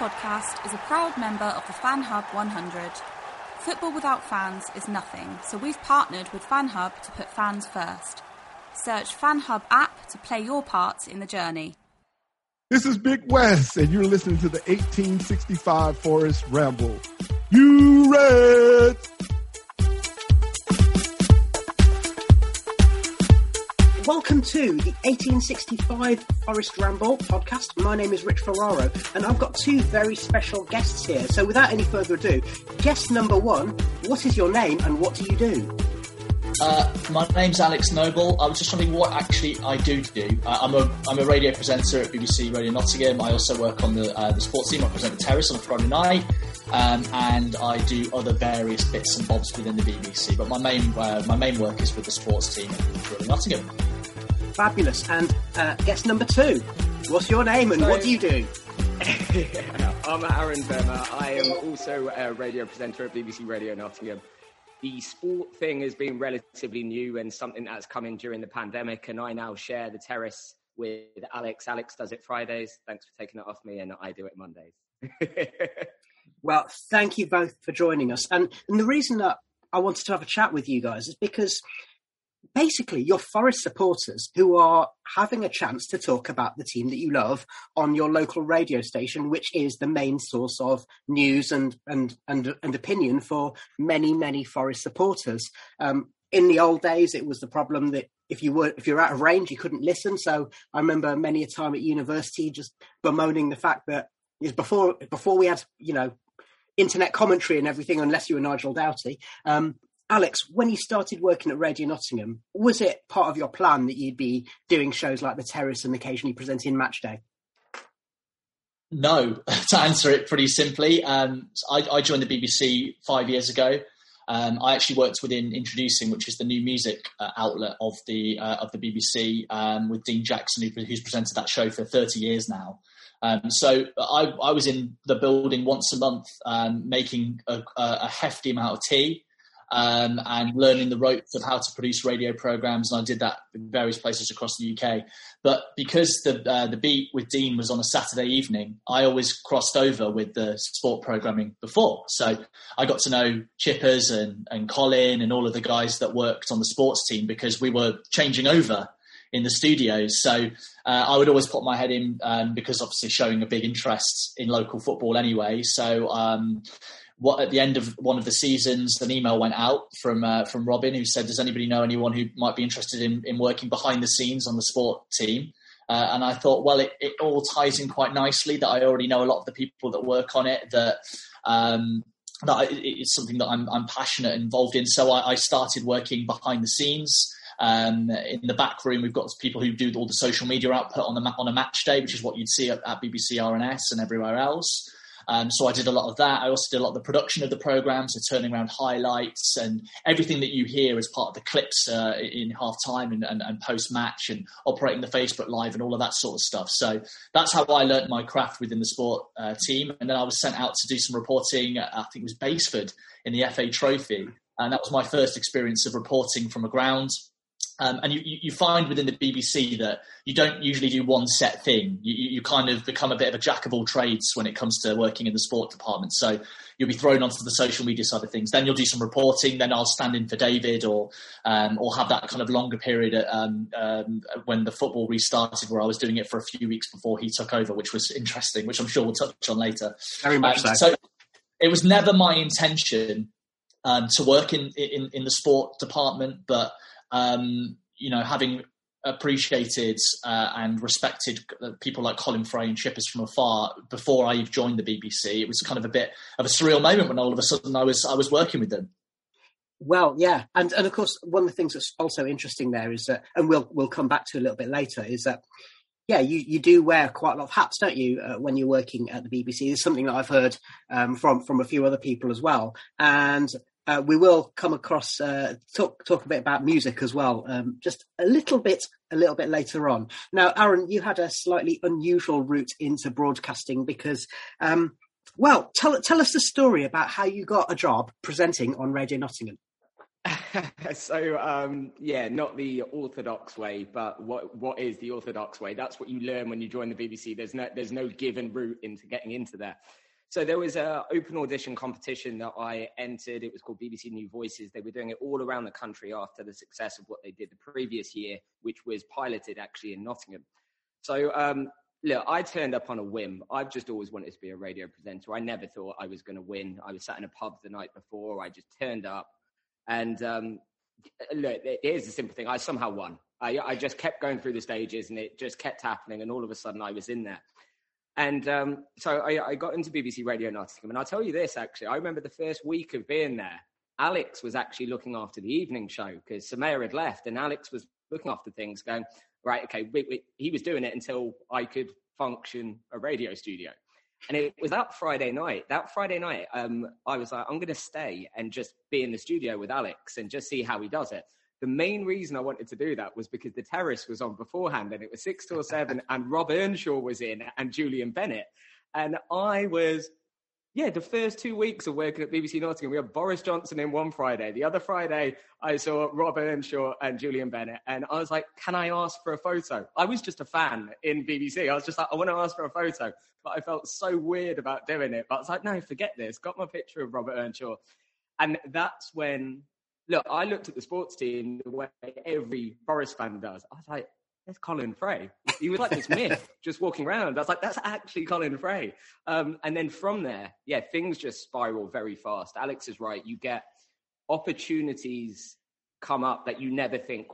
podcast is a proud member of the Fan Hub 100. Football without fans is nothing, so we've partnered with Fan Hub to put fans first. Search Fan Hub app to play your part in the journey. This is Big West, and you're listening to the 1865 Forest Ramble. You Reds! Welcome to the 1865 Forest Ramble podcast. My name is Rich Ferraro, and I've got two very special guests here. So, without any further ado, guest number one, what is your name and what do you do? Uh, my name's Alex Noble. I was just wondering what actually I do do. Uh, I'm a I'm a radio presenter at BBC Radio Nottingham. I also work on the uh, the sports team. I present the Terrace on Friday night, um, and I do other various bits and bobs within the BBC. But my main uh, my main work is with the sports team at Radio Nottingham. Fabulous. And uh, guest number two, what's your name and what do you do? I'm Aaron Bemmer. I am also a radio presenter at BBC Radio Nottingham. The sport thing has been relatively new and something that's come in during the pandemic, and I now share the terrace with Alex. Alex does it Fridays. Thanks for taking it off me, and I do it Mondays. Well, thank you both for joining us. And, and the reason that I wanted to have a chat with you guys is because basically you're Forest supporters who are having a chance to talk about the team that you love on your local radio station, which is the main source of news and and and, and opinion for many many Forest supporters. Um, in the old days, it was the problem that if you were if you're out of range, you couldn't listen. So I remember many a time at university just bemoaning the fact that is before before we had you know internet commentary and everything, unless you were Nigel Doughty. Um, Alex, when you started working at Radio Nottingham, was it part of your plan that you'd be doing shows like The Terrace and occasionally presenting Match Day? No, to answer it pretty simply, um, I, I, joined the BBC five years ago. Um, I actually worked within Introducing, which is the new music uh, outlet of the uh, of the BBC, um, with Dean Jackson, who, who's presented that show for 30 years now. Um, so I, I, was in the building once a month, um, making a, a, hefty amount of tea um, and learning the ropes of how to produce radio programs. And I did that in various places across the UK. But because the uh, the beat with Dean was on a Saturday evening, I always crossed over with the sport programming before. So I got to know Chippers and, and Colin and all of the guys that worked on the sports team because we were changing over in the studios. So uh, I would always put my head in um, because obviously showing a big interest in local football anyway. So um, what at the end of one of the seasons, an email went out from uh, from Robin who said, "Does anybody know anyone who might be interested in, in working behind the scenes on the sport team?" Uh, and I thought, well, it, it all ties in quite nicely that I already know a lot of the people that work on it. That um, that it's something that I'm, I'm passionate involved in. So I, I started working behind the scenes. Um, in the back room, we've got people who do all the social media output on the on a match day, which is what you'd see at, at BBC RNS and everywhere else. Um, so I did a lot of that. I also did a lot of the production of the program, so turning around highlights and everything that you hear as part of the clips uh, in half time and, and, and post match and operating the Facebook Live and all of that sort of stuff. So that's how I learned my craft within the sport uh, team. And then I was sent out to do some reporting. I think it was Basford in the FA Trophy. And that was my first experience of reporting from a ground. Um, and you, you, find within the BBC that you don't usually do one set thing. You, you, kind of become a bit of a jack of all trades when it comes to working in the sport department. So you'll be thrown onto the social media side of things. Then you'll do some reporting. Then I'll stand in for David, or um, or have that kind of longer period at, um, um, when the football restarted, where I was doing it for a few weeks before he took over, which was interesting, which I'm sure we'll touch on later. Very much um, so. So it was never my intention um, to work in, in in the sport department, but um, you know, having appreciated uh, and respected people like Colin Fray and Chippers from afar before I joined the BBC, it was kind of a bit of a surreal moment when all of a sudden I was I was working with them. Well, yeah, and and of course one of the things that's also interesting there is that, and we'll we'll come back to a little bit later, is that yeah, you, you do wear quite a lot of hats, don't you, uh, when you're working at the BBC? It's something that I've heard um, from from a few other people as well, and uh, we will come across uh, talk talk a bit about music as well, um, just a little bit a little bit later on. Now, Aaron, you had a slightly unusual route into broadcasting because, um, well, tell tell us the story about how you got a job presenting on Radio Nottingham. so um, yeah, not the orthodox way, but what what is the orthodox way? That's what you learn when you join the BBC. There's no there's no given route into getting into there. So there was an open audition competition that I entered. It was called BBC New Voices. They were doing it all around the country after the success of what they did the previous year, which was piloted actually in Nottingham. So um, look, I turned up on a whim. I've just always wanted to be a radio presenter. I never thought I was going to win. I was sat in a pub the night before. I just turned up, and um, look, here's the simple thing: I somehow won. I, I just kept going through the stages, and it just kept happening. And all of a sudden, I was in there. And um, so I, I, got into BBC Radio Nottingham. And I'll tell you this, actually. I remember the first week of being there, Alex was actually looking after the evening show because Samaya had left and Alex was looking after things, going, right, okay, we, we, he was doing it until I could function a radio studio. And it was that Friday night. That Friday night, um, I was like, I'm going to stay and just be in the studio with Alex and just see how he does it. The main reason I wanted to do that was because the terrace was on beforehand and it was six till seven and Rob Earnshaw was in and Julian Bennett. And I was, yeah, the first two weeks of working at BBC Nottingham, we had Boris Johnson in one Friday. The other Friday, I saw Rob Earnshaw and Julian Bennett. And I was like, can I ask for a photo? I was just a fan in BBC. I was just like, I want to ask for a photo. But I felt so weird about doing it. But I was like, no, forget this. Got my picture of Robert Earnshaw. And that's when look, I looked at the sports team the way every Forest fan does. I was like, there's Colin Fray. He was like this myth just walking around. I was like, that's actually Colin Fray. Um, and then from there, yeah, things just spiral very fast. Alex is right. You get opportunities come up that you never think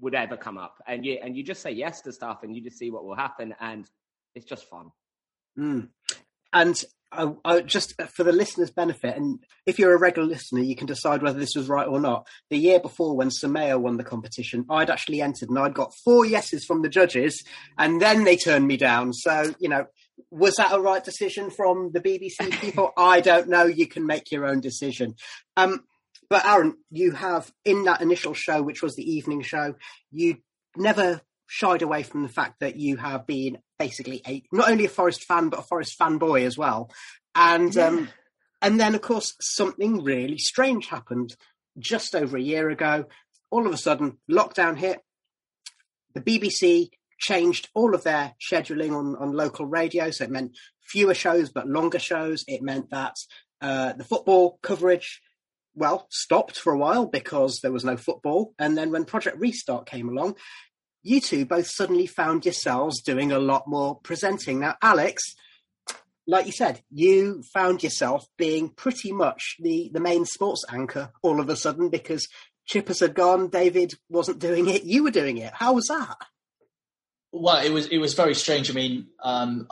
would ever come up. And you, and you just say yes to stuff and you just see what will happen. And it's just fun. Mm. And I, I, just for the listeners' benefit, and if you're a regular listener, you can decide whether this was right or not. The year before, when Samaya won the competition, I'd actually entered and I'd got four yeses from the judges, and then they turned me down. So, you know, was that a right decision from the BBC people? I don't know. You can make your own decision. Um, but Aaron, you have in that initial show, which was the evening show, you never shied away from the fact that you have been basically a not only a Forest fan but a Forest fanboy as well. And yeah. um, and then of course something really strange happened just over a year ago. All of a sudden, lockdown hit. The BBC changed all of their scheduling on, on local radio, so it meant fewer shows but longer shows. It meant that uh, the football coverage well, stopped for a while because there was no football. And then when Project Restart came along, you two both suddenly found yourselves doing a lot more presenting. Now, Alex, like you said, you found yourself being pretty much the, the main sports anchor all of a sudden because Chippers had gone, David wasn't doing it, you were doing it. How was that? Well, it was it was very strange. I mean, um,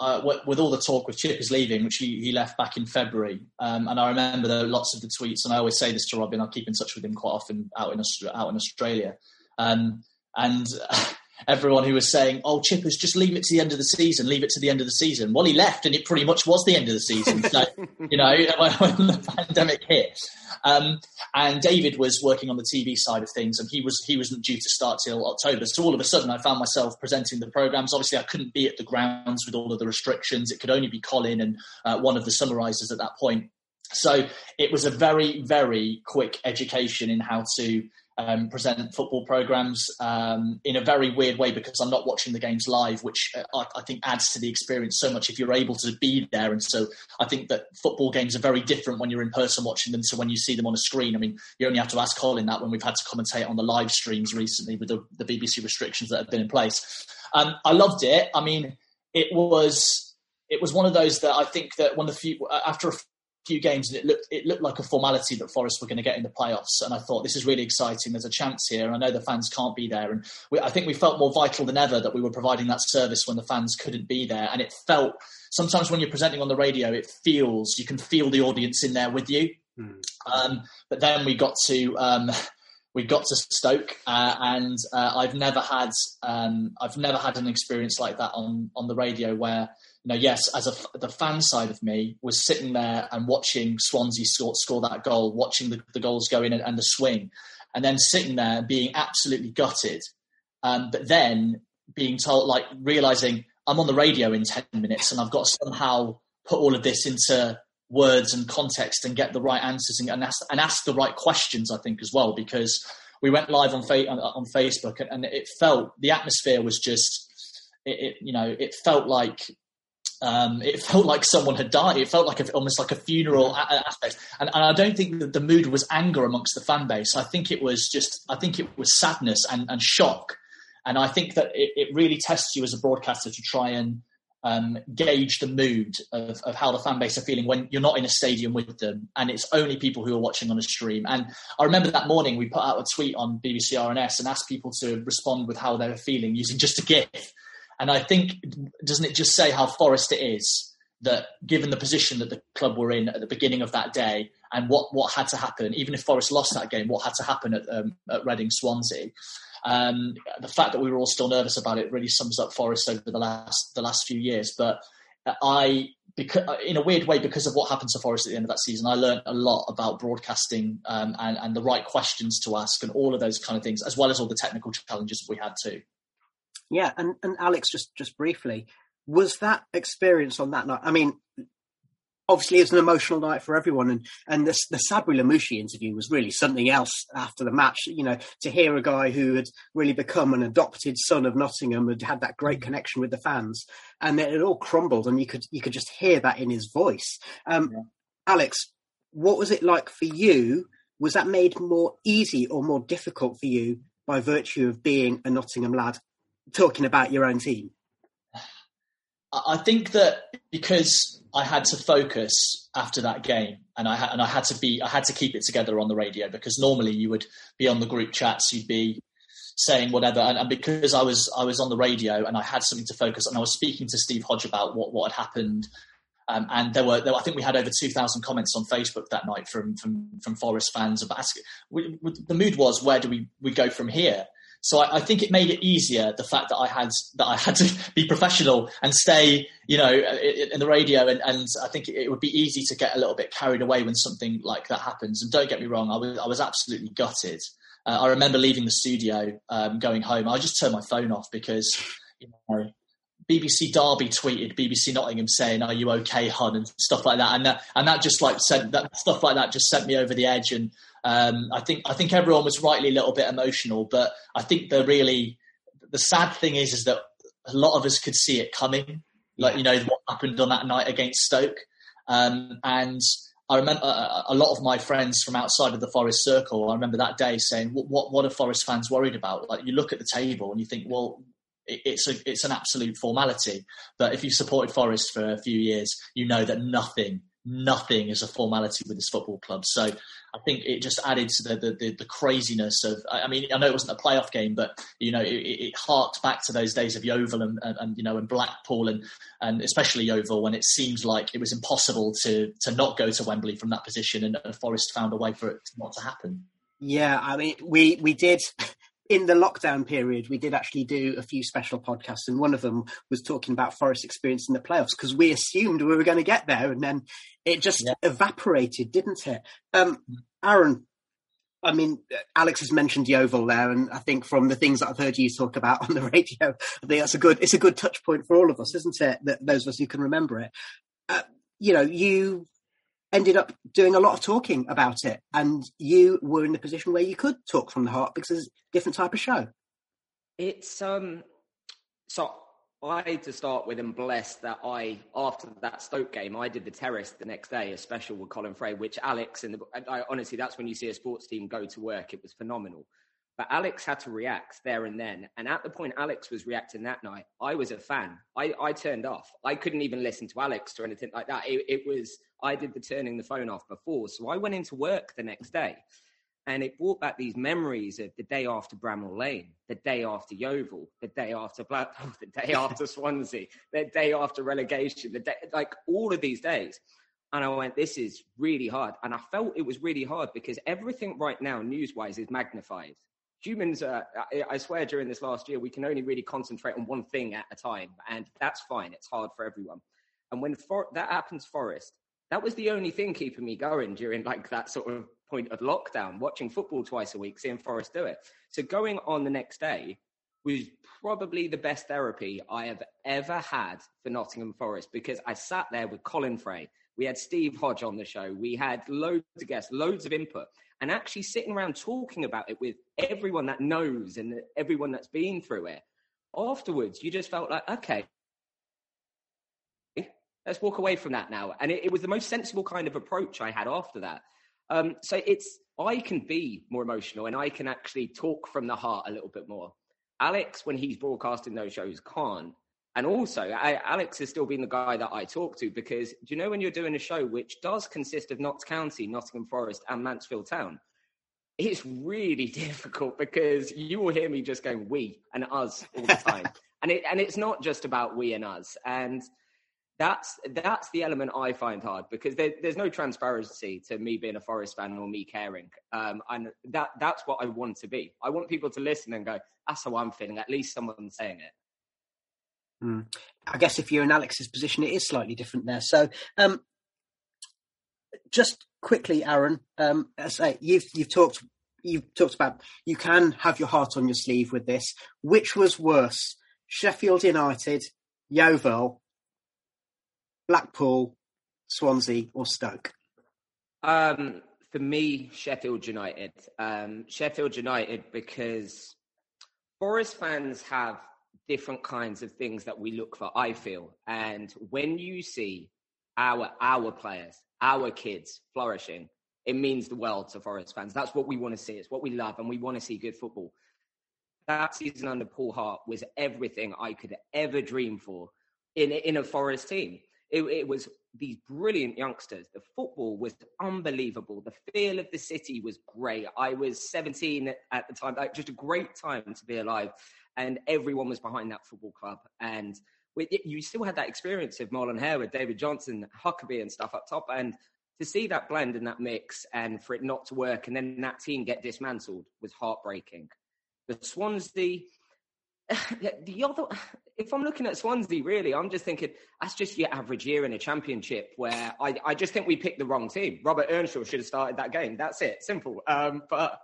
with all the talk with Chippers leaving, which he, he left back in February, um, and I remember the, lots of the tweets, and I always say this to Robin. I keep in touch with him quite often out in out in Australia, um, and everyone who was saying, "Oh, Chippers, just leave it to the end of the season. Leave it to the end of the season." Well, he left, and it pretty much was the end of the season. So, you know, when the pandemic hit, um, and David was working on the TV side of things, and he was he wasn't due to start till October. So all of a sudden, I found myself presenting the programs. Obviously, I couldn't be at the grounds with all of the restrictions. It could only be Colin and uh, one of the summarisers at that point. So it was a very, very quick education in how to um, present football programs um, in a very weird way because I'm not watching the games live, which uh, I, I, think adds to the experience so much if you're able to be there. And so I think that football games are very different when you're in person watching them to when you see them on a screen. I mean, you only have to ask Colin that when we've had to commentate on the live streams recently with the, the BBC restrictions that have been in place. Um, I loved it. I mean, it was it was one of those that I think that one of the few after a few games and it looked it looked like a formality that Forest were going to get in the playoffs. And I thought this is really exciting. There's a chance here. I know the fans can't be there, and we, I think we felt more vital than ever that we were providing that service when the fans couldn't be there. And it felt sometimes when you're presenting on the radio, it feels you can feel the audience in there with you. Mm. Um, but then we got to. Um, we got to Stoke, uh, and uh, I've never had um, I've never had an experience like that on on the radio where you know, yes, as a, the fan side of me was sitting there and watching Swansea score, score that goal, watching the, the goals go in and, and, the swing, and then sitting there being absolutely gutted. Um, but then being told, like realizing I'm on the radio in 10 minutes and I've got to somehow put all of this into words and context and get the right answers and, and, ask, and ask the right questions, I think, as well, because we went live on, fa- on Facebook and, and, it felt, the atmosphere was just, it, it, you know, it felt like um, it felt like someone had died. It felt like a, almost like a funeral aspect, and, and, I don't think that the mood was anger amongst the fan base. I think it was just, I think it was sadness and, and shock, and I think that it, it, really tests you as a broadcaster to try and um, gauge the mood of, of, how the fan base are feeling when you're not in a stadium with them, and it's only people who are watching on a stream. And I remember that morning we put out a tweet on BBC RNS and asked people to respond with how they were feeling using just a GIF and I think, doesn't it just say how Forest it is that given the position that the club were in at the beginning of that day and what, what had to happen, even if Forest lost that game, what had to happen at, um, at Reading Swansea, um, the fact that we were all still nervous about it really sums up Forest over the last the last few years. But I, because, in a weird way, because of what happened to Forest at the end of that season, I learned a lot about broadcasting um, and, and the right questions to ask and all of those kind of things, as well as all the technical challenges we had too. Yeah, and, and Alex, just just briefly, was that experience on that night? I mean, obviously it's an emotional night for everyone, and and the the Sabri Lamouchi interview was really something else after the match. You know, to hear a guy who had really become an adopted son of Nottingham had had that great connection with the fans, and then it all crumbled, and you could you could just hear that in his voice. Um, yeah. Alex, what was it like for you? Was that made more easy or more difficult for you by virtue of being a Nottingham lad talking about your own team? I think that because I had to focus after that game, and I and I had to be I had to keep it together on the radio because normally you would be on the group chats, you'd be saying whatever, and, and because I was I was on the radio and I had something to focus, and I was speaking to Steve Hodge about what what had happened. Um, and there were, there, I think we had over two thousand comments on Facebook that night from from from Forest fans about asking. We, we, the mood was, where do we we go from here? So I, I, think it made it easier the fact that I had that I had to be professional and stay, you know, in, in the radio. And, and I think it, would be easy to get a little bit carried away when something like that happens. And don't get me wrong, I was I was absolutely gutted. Uh, I remember leaving the studio, um, going home. I just turned my phone off because, you know, BBC Derby tweeted BBC Nottingham saying, "Are you okay, Hun?" and stuff like that, and that and that just like sent that stuff like that just sent me over the edge. And um, I think I think everyone was rightly a little bit emotional, but I think the really the sad thing is is that a lot of us could see it coming. Like you know what happened on that night against Stoke, um, and I remember a, a, lot of my friends from outside of the Forest circle. I remember that day saying, "What what, what are Forest fans worried about?" Like you look at the table and you think, "Well, it's a it's an absolute formality." But if you supported Forest for a few years, you know that nothing nothing is a formality with this football club. So I think it just added to the, the, the, craziness of. I mean, I know it wasn't a playoff game, but you know, it, it harked back to those days of Yeovil and, and, and, you know and Blackpool and and especially Yeovil when it seemed like it was impossible to to not go to Wembley from that position, and, and Forest found a way for it not to happen. Yeah, I mean, we we did in the lockdown period, we did actually do a few special podcasts, and one of them was talking about Forest experience in the playoffs because we assumed we were going to get there, and then it just yeah. evaporated, didn't it? Um, Aaron, I mean, Alex has mentioned Yeovil there, and I think from the things that I've heard you talk about on the radio, I think that's a good it's a good touch point for all of us, isn't it? That those of us who can remember it. Uh, you know, you ended up doing a lot of talking about it, and you were in the position where you could talk from the heart because it's a different type of show. It's um, so I to start with am blessed that I after that Stoke game I did the terrace the next day, a special with Colin Fray, which Alex and the, I, honestly that's when you see a sports team go to work. It was phenomenal. But Alex had to react there and then. And at the point Alex was reacting that night, I was a fan. I, I turned off. I couldn't even listen to Alex or anything like that. It, it was, I did the turning the phone off before. So I went into work the next day and it brought back these memories of the day after Bramall Lane, the day after Yeovil, the day after Blackpool, the day after Swansea, the day after relegation, the day, like all of these days. And I went, this is really hard. And I felt it was really hard because everything right now, news wise, is magnified humans, uh, I swear, during this last year, we can only really concentrate on one thing at a time, and that's fine. It's hard for everyone. And when for- that happens, Forest, that was the only thing keeping me going during like that sort of point of lockdown, watching football twice a week, seeing Forest do it. So going on the next day was probably the best therapy I have ever had for Nottingham Forest because I sat there with Colin Fray. We had Steve Hodge on the show. We had loads of guests, loads of input and actually sitting around talking about it with everyone that knows and everyone that's been through it afterwards you just felt like okay let's walk away from that now. And it, it was the most sensible kind of approach i had after that. Um, so it's i can be more emotional and i can actually talk from the heart a little bit more. Alex when he's broadcasting those shows can't. And also, I, Alex has still been the guy that I talk to because do you know when you're doing a show which does consist of Notts County, Nottingham Forest, and Mansfield Town, it's really difficult because you will hear me just going we and us all the time, and it and it's not just about we and us, and that's that's the element I find hard because there, there's no transparency to me being a Forest fan or me caring, um, and that that's what I want to be. I want people to listen and go, "That's how I'm feeling." At least someone's saying it. Mm. I guess if you're in Alex's position, it is slightly different there. So, um, just quickly, Aaron, um, say, you've you've talked you've talked about you can have your heart on your sleeve with this. Which was worse, Sheffield United, Yeovil, Blackpool, Swansea, or Stoke? Um, for me, Sheffield United. Um, Sheffield United because Forest fans have different kinds of things that we look for, I feel. And when you see our our players, our kids flourishing, it means the world to Forest fans. That's what we want to see. It's what we love, and we want to see good football. That season under Paul Hart was everything I could ever dream for in in a Forest team. It, it was these brilliant youngsters. The football was unbelievable. The feel of the city was great. I was 17 at the time, like just a great time to be alive and everyone was behind that football club. And you still had that experience of Marlon Harewood, David Johnson, Huckerby, and stuff up top. And to see that blend and that mix, and for it not to work, and then that team get dismantled was heartbreaking. The Swansea. The other, if I'm looking at Swansea, really, I'm just thinking that's just your average year in a championship where I, I just think we picked the wrong team. Robert Earnshaw should have started that game. That's it, simple. Um, but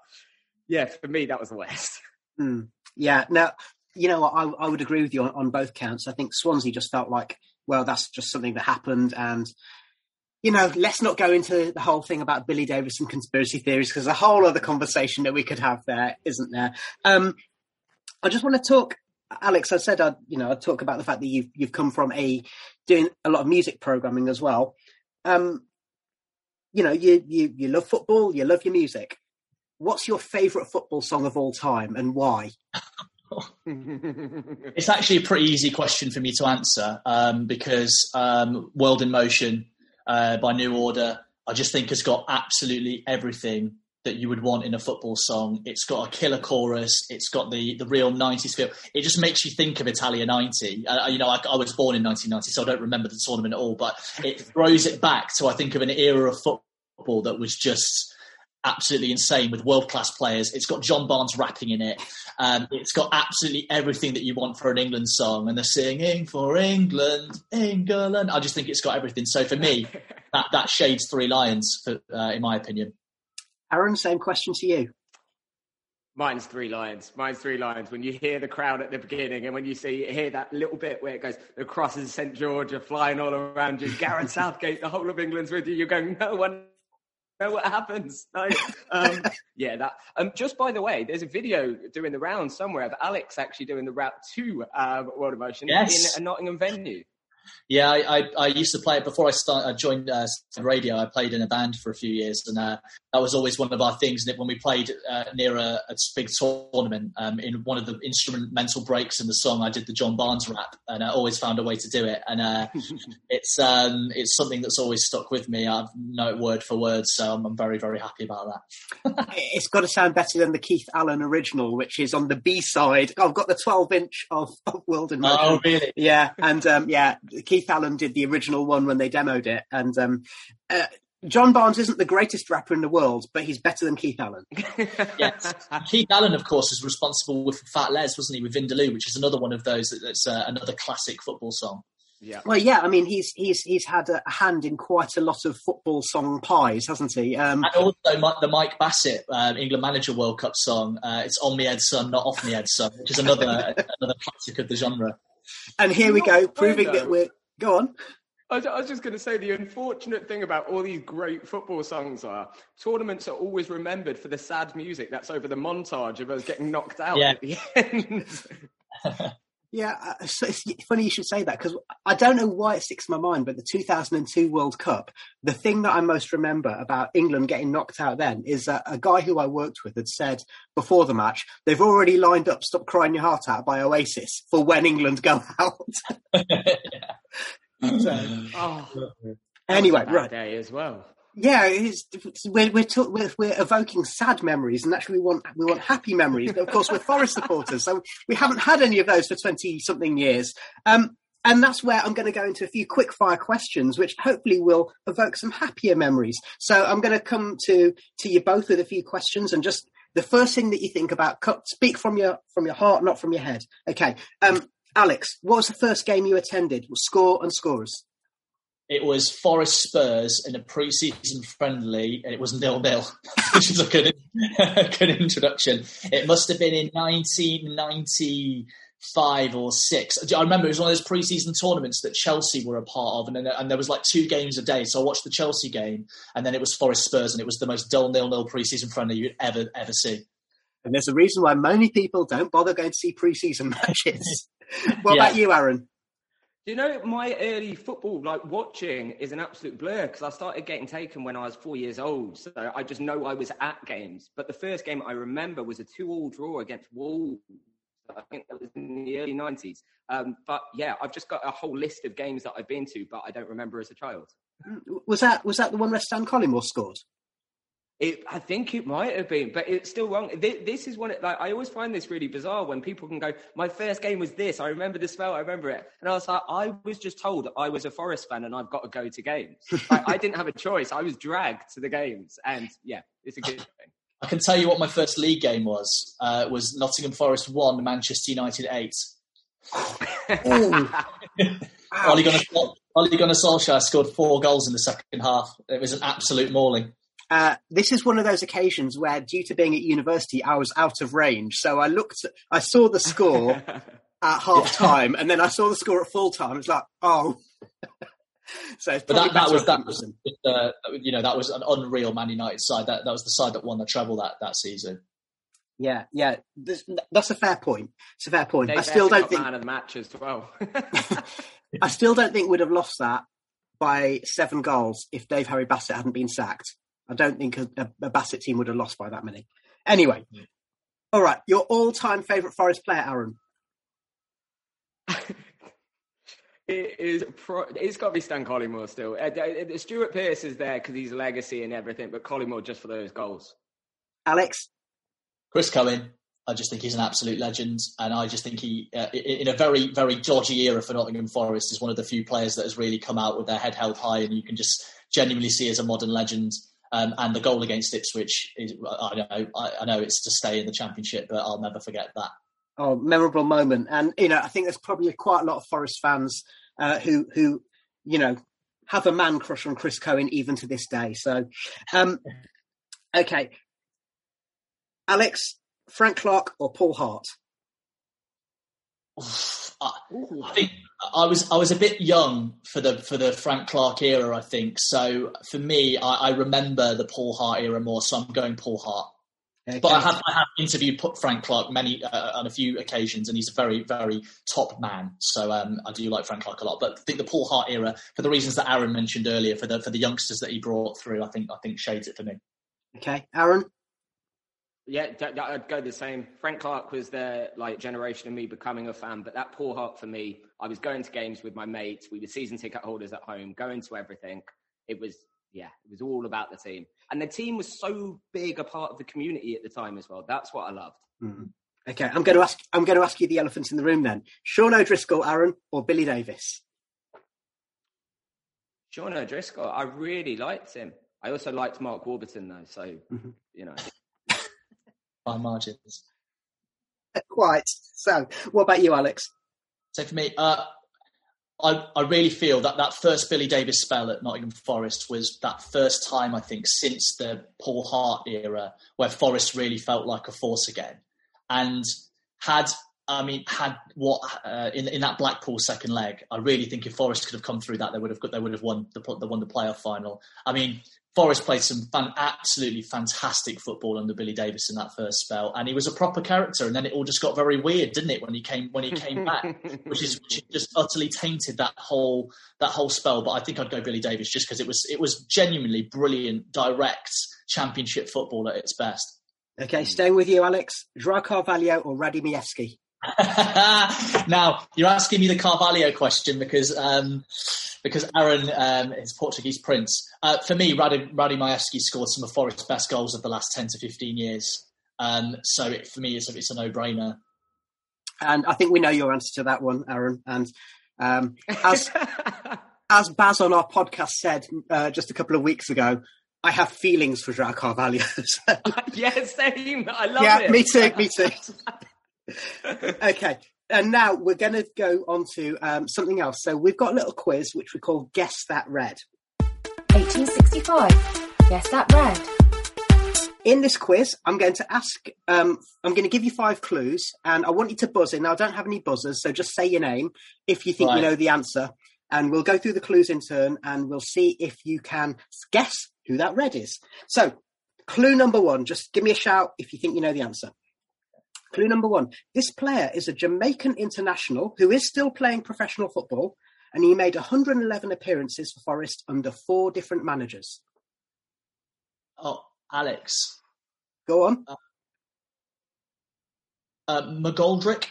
yeah, for me, that was the worst. Mm. Yeah. Now, you know, I, I would agree with you on, on, both counts. I think Swansea just felt like, well, that's just something that happened. And, you know, let's not go into the whole thing about Billy Davies and conspiracy theories because a whole other conversation that we could have there, isn't there? Um, I just want to talk, Alex. I said, I'd, you know, I'd talk about the fact that you've you've come from a doing a lot of music programming as well. Um, you know, you you you love football, you love your music what's your favourite football song of all time and why? it's actually a pretty easy question for me to answer um, because um, World in Motion uh, by New Order, I just think has got absolutely everything that you would want in a football song. It's got a killer chorus. It's got the, the real 90s feel. It just makes you think of Italia 90. Uh, you know, I, I, was born in 1990, so I don't remember the tournament at all, but it throws it back to, I think, of an era of football that was just absolutely insane with world class players. It's got John Barnes rapping in it. Um, it's got absolutely everything that you want for an England song, and they're singing for England, England. I just think it's got everything. So for me, that that shades Three Lions, for, uh, in my opinion. Aaron, same question to you. Mine's three lions. Mine's three lions. When you hear the crowd at the beginning, and when you see hear that little bit where it goes, the crosses St George are flying all around you. Gareth Southgate, the whole of England's with you. You're going, no one know what happens. No. Um, yeah, that. Um, just by the way, there's a video doing the round somewhere of Alex actually doing the route to uh, World Emotion Yes. in a Nottingham venue. Yeah, I, I, I used to play it before I start. I joined uh, radio. I played in a band for a few years, and uh, that was always one of our things. And when we played uh, near a, a big tournament, um, in one of the instrumental breaks in the song, I did the John Barnes rap, and I always found a way to do it. And uh, it's um, it's something that's always stuck with me. I know it word for word, so I'm, I'm very very happy about that. it's got to sound better than the Keith Allen original, which is on the B side. I've got the 12 inch of, of World in Motion. Oh, really? Yeah, and um, yeah, Keith Allen did the original one when they demoed it, and um, uh, John Barnes isn't the greatest rapper in the world, but he's better than Keith Allen. yes. Keith Allen, of course, is responsible with Fat Les, wasn't he, with Vindaloo, which is another one of those that's uh, another classic football song. Yeah. Well, yeah, I mean, he's he's he's had a hand in quite a lot of football song pies, hasn't he? Um, And also the Mike Bassett um, England Manager World Cup song. Uh, it's on me head, son, not off me head, son, which is another another classic of the genre. And here we go, proving though. that we're go on. I was- I was just going to say the unfortunate thing about all these great football songs are tournaments are always remembered for the sad music that's over the montage of us getting knocked out Yeah. at the end. Yeah, uh, so it's funny you should say that because I don't know why it sticks in my mind, but the 2002 World Cup, the thing that I most remember about England getting knocked out then is that a guy who I worked with had said before the match, they've already lined up Stop Crying Your Heart Out by Oasis for when England go out. So, oh, anyway, right. day as well. Yeah, we're, we're, we're, we're evoking sad memories, and actually we want we want happy memories. But of course, we're Forest supporters, so we haven't had any of those for twenty something years. Um, and that's where I'm going to go into a few quick fire questions, which hopefully will evoke some happier memories. So I'm going to come to to you both with a few questions, and just the first thing that you think about. Speak from your from your heart, not from your head. Okay, um, Alex, what was the first game you attended? Score and scorers. It was Forest Spurs in a pre-season friendly, and it was nil nil, which is a good, a good introduction. It must have been in 1995 or six. I remember it was one of those pre-season tournaments that Chelsea were a part of, and then, and there was like two games a day. So I watched the Chelsea game, and then it was Forest Spurs, and it was the most dull nil nil pre-season friendly you'd ever ever see. And there's a reason why many people don't bother going to see pre-season matches. what Yeah. about you, Aaron? Do you know my early football like watching is an absolute blur because I started getting taken when I was four years old. So I just know I was at games. But the first game I remember was a two-all draw against Wolves. I think that was in the early nineties. Um, but yeah, I've just got a whole list of games that I've been to, but I don't remember as a child. Was that was that the one where Stan Collymore scored? It, I think it might have been, but it's still wrong. This, this is one. Like I always find this really bizarre when people can go, "My first game was this. I remember the spell. I remember it." And I was like, "I was just told I was a Forest fan and I've got to go to games. like, I didn't have a choice. I was dragged to the games, and yeah, it's a good thing." I can tell you what my first league game was. Uh, it was Nottingham Forest one, Manchester United eight. Ole Gunnar Solskjaer scored four goals in the second half. It was an absolute mauling. Uh, this is one of those occasions where, due to being at university, I was out of range. So I looked, I saw the score at half time, and then I saw the score at full time. It's like, oh. so it's But that, that was that was uh, you know that was an unreal Man United side. That that was the side that won the treble that that season. Yeah, yeah, this, that's a fair point. It's a fair point. Dave I still don't think man of the match as well. I still don't think we'd have lost that by seven goals if Dave Harry Bassett hadn't been sacked. I don't think a, a Bassett team would have lost by that many. Anyway, all right, your all-time favourite Forest player, Aaron. It is. Pro- it's got to be Stan Collymore still. Uh, uh, Stuart Pearce is there because he's legacy and everything, but Collymore just for those goals. Alex, Chris Cohen, I just think he's an absolute legend, and I just think he, uh, in a very very dodgy era for Nottingham Forest, is one of the few players that has really come out with their head held high, and you can just genuinely see as a modern legend. Um, and the goal against Ipswich is, I know, I, know it's to stay in the championship, but I'll never forget that. Oh, memorable moment. And, you know, I think there's probably quite a lot of Forest fans uh, who, who, you know, have a man crush on Chris Cohen even to this day. So, um, okay. Alex, Frank Clark or Paul Hart? I, I think I was I was a bit young for the for the Frank Clark era. I think so. For me, I, I remember the Paul Hart era more, so I'm going Paul Hart. Okay. But I have, I have interviewed Frank Clark many uh, on a few occasions, and he's a very, very top man. So um, I do like Frank Clark a lot. But I think the Paul Hart era, for the reasons that Aaron mentioned earlier, for the for the youngsters that he brought through, I think I think shades it for me. Okay, Aaron. Yeah, I'd go the same. Frank Clark was the like generation of me becoming a fan, but that Paul Hart for me, I was going to games with my mates. We were season ticket holders at home, going to everything. It was yeah, it was all about the team, and the team was so big a part of the community at the time as well. That's what I loved. Mm-hmm. Okay, I'm going to ask. I'm going to ask you the elephant in the room then. Sean O'Driscoll, Aaron, or Billy Davies? Sean O'Driscoll. I really liked him. I also liked Mark Warburton though, so mm-hmm. you know by margins. Quite. So, what about you, Alex? So for me, uh, I, I really feel that that first Billy Davies spell at Nottingham Forest was that first time I think since the Paul Hart era where Forest really felt like a force again, and had I mean had what uh, in in that Blackpool second leg. I really think if Forest could have come through that, they would have got, they would have won the they won the playoff final. I mean, Forest played some fan, absolutely fantastic football under Billy Davies in that first spell, and he was a proper character. And then it all just got very weird, didn't it, when he came when he came back, which is which just utterly tainted that whole that whole spell. But I think I'd go Billy Davies just because it was it was genuinely brilliant, direct Championship football at its best. Okay, staying with you, Alex. Joao Carvalho or Radi Majewski? now you're asking me the Carvalho question because um, because Aaron um, is Portuguese prince. Uh, for me, Radi, Majewski scored some of Forest's best goals of the last ten to fifteen years. Um, so it, for me, it's a, it's a no-brainer. And I think we know your answer to that one, Aaron. And um, as as Baz on our podcast said uh, just a couple of weeks ago, I have feelings for Joao Carvalho. so. yeah, same. I love yeah, it. Yeah, me too. Me too. Okay. And now we're going to go on to um, something else. So we've got a little quiz which we call Guess That Red. 1865. Guess That Red. In this quiz, I'm going to ask, um, I'm going to give you five clues and I want you to buzz in. Now, I don't have any buzzers, so just say your name if you think right. you know the answer. And we'll go through the clues in turn and we'll see if you can guess who that red is. So, clue number one, just give me a shout if you think you know the answer. Clue number one this player is a Jamaican international who is still playing professional football, and he made 111 appearances for Forest under four different managers. Oh, Alex. Go on. Uh, uh, McGoldrick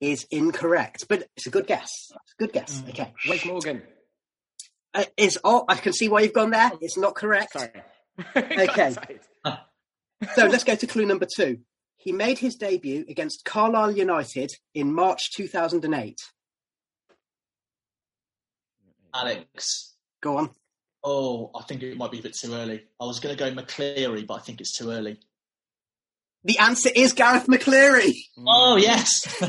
is incorrect, but it's a good guess. It's a good guess. Mm. Okay. Wes Morgan. Uh, is oh, I can see why you've gone there. It's not correct. Sorry. okay. so let's go to clue number two. He made his debut against Carlisle United in March 2008. Alex. Go on. Oh, I think it might be a bit too early. I was going to go McCleary, but I think it's too early. The answer is Garath McCleary. Oh, yes.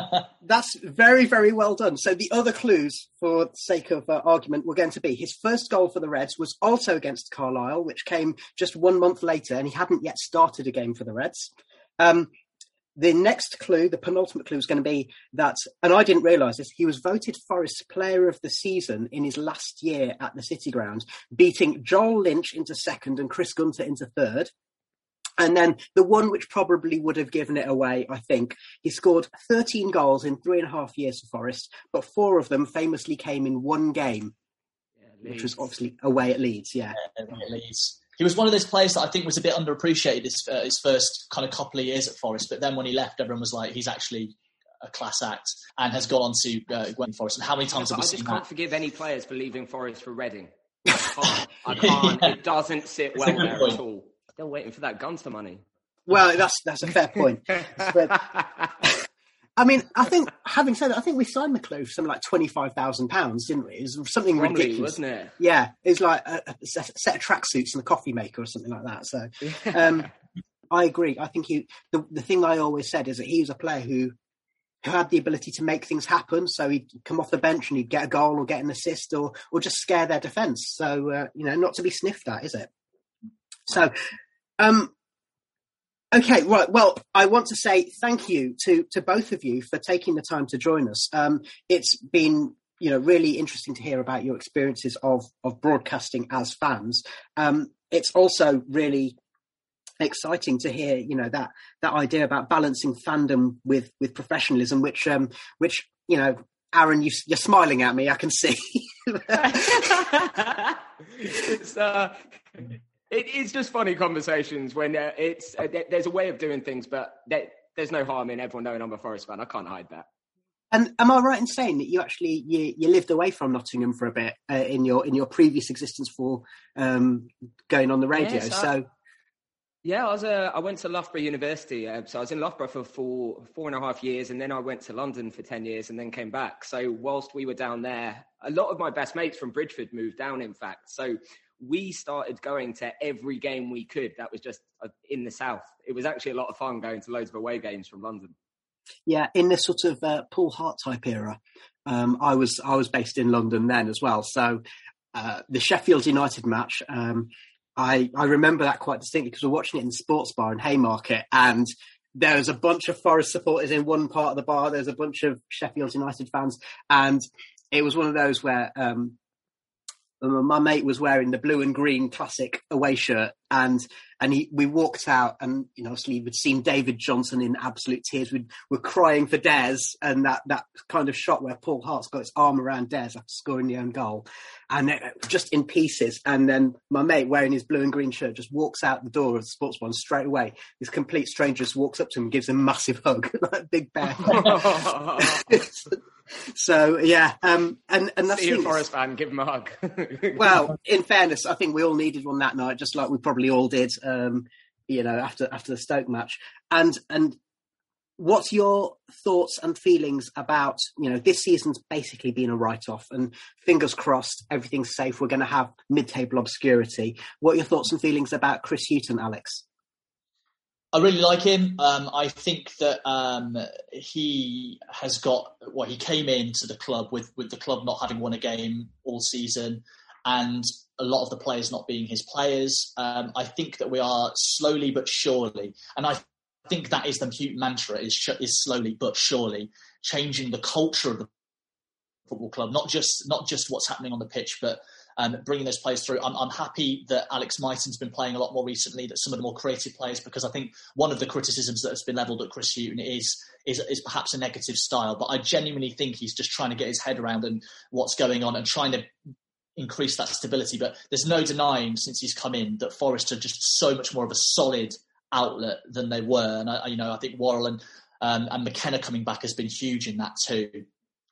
That's very, very well done. So, the other clues, for the sake of uh, argument, were going to be his first goal for the Reds was also against Carlisle, which came just one month later, and he hadn't yet started a game for the Reds. Um, the next clue, the penultimate clue, is going to be that, and I didn't realise this, he was voted Forest Player of the Season in his last year at the City Ground, beating Joel Lynch into second and Chris Gunter into third. And then the one which probably would have given it away, I think, he scored 13 goals in three and a half years for Forest, but four of them famously came in one game, yeah, which was obviously away at Leeds. Yeah, yeah at Leeds he was one of those players that I think was a bit underappreciated his, uh, his first kind of couple of years at Forest, but then when he left, everyone was like, he's actually a class act and has gone on to uh, Gwen Forest. And how many times yeah, have we I seen just can't forgive any players for leaving Forest for Reading. I can't. I can't. yeah. It doesn't sit well there point. at all. Still waiting for that Gunter money. Well, that's that's a fair point. but, I mean, I think having said that, I think we signed McClure for something like twenty five thousand pounds, didn't we? It was something Bromley, ridiculous, wasn't it? Yeah, it's like a, a set set of tracksuits and a coffee maker or something like that. So, um, I agree. I think he. The, the thing I always said is that he was a player who who had the ability to make things happen. So he'd come off the bench and he'd get a goal or get an assist or or just scare their defence. So uh, you know, not to be sniffed at, is it? So, um, okay, right. Well, I want to say thank you to to both of you for taking the time to join us. Um, it's been you know really interesting to hear about your experiences of of broadcasting as fans. Um, it's also really exciting to hear you know that that idea about balancing fandom with with professionalism which um which you know aaron you, you're smiling at me i can see it's uh, it is just funny conversations when uh, it's uh, there- there's a way of doing things, but there, there's no harm in everyone knowing I'm a Forest fan. I can't hide that. and am i right in saying that you actually you, you lived away from nottingham for a bit uh, in your in your previous existence for um going on the radio Yes, I- so Yeah, I was. Uh, I went to Loughborough University, uh, so I was in Loughborough for four four and a half years, and then I went to London for ten years, and then came back. So whilst we were down there, a lot of my best mates from Bridgford moved down. In fact, so we started going to every game we could. That was just uh, in the south. It was actually a lot of fun going to loads of away games from London. yeah in this sort of uh, paul hart type era um i was i was based in london then as well so uh the sheffield united match um i i remember that quite distinctly because we're watching it in the sports bar in haymarket and there was a bunch of forest supporters in one part of the bar there's a bunch of sheffield united fans and it was one of those where um my mate was wearing the blue and green classic away shirt and and he, we walked out and you know obviously we'd seen David Johnson in absolute tears. We were crying for Des and that that kind of shot where Paul Hart's got his arm around Des after scoring the own goal and it, just in pieces. And then my mate wearing his blue and green shirt just walks out the door of the sports bar and straight away. This complete stranger just walks up to him and gives him a massive hug like a big bear so yeah um and and that's See a Forest fan, give him a hug. well, in fairness, I think we all needed one that night, just like we probably all did. Um, you know, after after the Stoke match, and and what's your thoughts and feelings about you know this season's basically been a write off, and fingers crossed everything's safe. We're going to have mid table obscurity. What are your thoughts and feelings about Chris Hughton, Alex? I really like him. Um, I think that um, he has got well. He came into the club with with the club not having won a game all season, and a lot of the players not being his players. Um, I think that we are slowly but surely, and I think that is the Hute mantra: is sh- is slowly but surely changing the culture of the football club, not just not just what's happening on the pitch, but um, bringing those players through. I'm, I'm happy that Alex Mighten's been playing a lot more recently, that some of the more creative players, because I think one of the criticisms that has been levelled at Chris Hughton is, is is perhaps a negative style. But I genuinely think he's just trying to get his head around and what's going on and trying to increase that stability. But there's no denying since he's come in that Forest are just so much more of a solid outlet than they were. And I, you know, I think Worrall and um, and McKenna coming back has been huge in that too.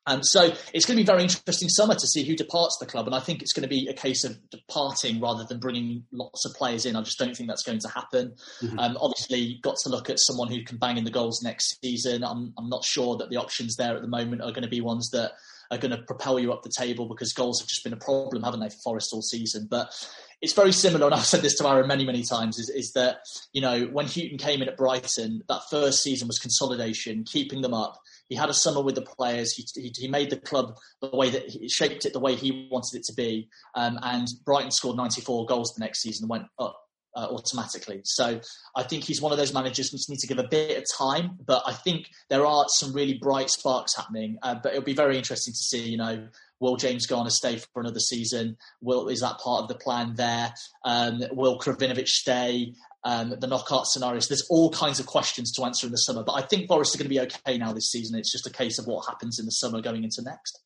Um, so it's going to be a very interesting summer to see who departs the club, and I think it's going to be a case of departing rather than bringing lots of players in. I just don't think that's going to happen. Mhm. Um, obviously, got to look at someone who can bang in the goals next season. I'm, I'm not sure that the options there at the moment are going to be ones that are going to propel you up the table because goals have just been a problem, haven't they, for Forest all season? But it's very similar, and I've said this to Aaron many, many times, is, is that, you know, when Hughton came in at Brighton, that first season was consolidation, keeping them up. He had a summer with the players. He, he, he made the club the way that he shaped it the way he wanted it to be. Um, and Brighton scored 94 goals the next season and went up uh, automatically. So I think he's one of those managers who just need to give a bit of time. But I think there are some really bright sparks happening. Uh, but it'll be very interesting to see, you know, will James Garner stay for another season? Will is that part of the plan there? Um, will Krovinović stay? Um, the knockout scenarios. There's all kinds of questions to answer in the summer, but I think Forest are going to be okay now this season. It's just a case of what happens in the summer going into next.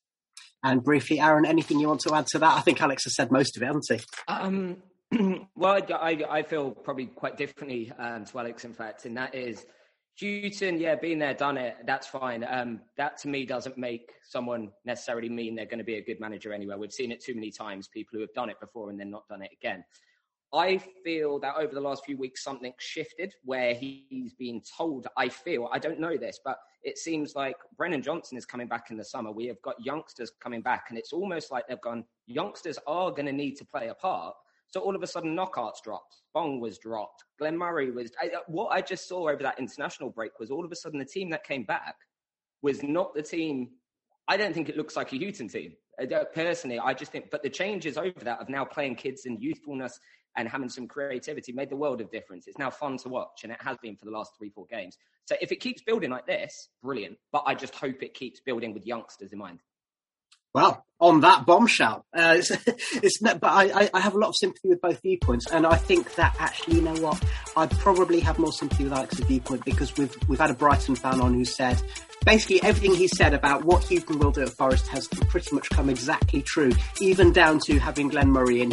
And briefly, Aaron, anything you want to add to that? I think Alex has said most of it, hasn't he? Um, well, I, I, I feel probably quite differently um, to Alex, in fact, and that is Hughton, yeah, been there, done it, that's fine. Um, that to me doesn't make someone necessarily mean they're going to be a good manager anywhere. We've seen it too many times, people who have done it before and then not done it again. I feel that over the last few weeks, something shifted where he's been told, I feel, I don't know this, but it seems like Brennan Johnson is coming back in the summer. We have got youngsters coming back, and it's almost like they've gone, youngsters are going to need to play a part. So all of a sudden, Knockaerts dropped, Bong was dropped, Glenn Murray was. I, uh, what I just saw over that international break was all of a sudden the team that came back was not the team. I don't think it looks like a Hughton team. I personally, I just think, but the changes over that of now playing kids and youthfulness and having some creativity made the world of difference. It's now fun to watch, and it has been for the last three, four games. So if it keeps building like this, brilliant. But I just hope it keeps building with youngsters in mind. Well, on that bombshell, uh, it's, it's but I, I have a lot of sympathy with both viewpoints, and I think that actually, you know what, I probably have more sympathy with Alex's viewpoint because we've we've had a Brighton fan on who said basically everything he said about what Hughton will do at Forest has pretty much come exactly true, even down to having Glenn Murray in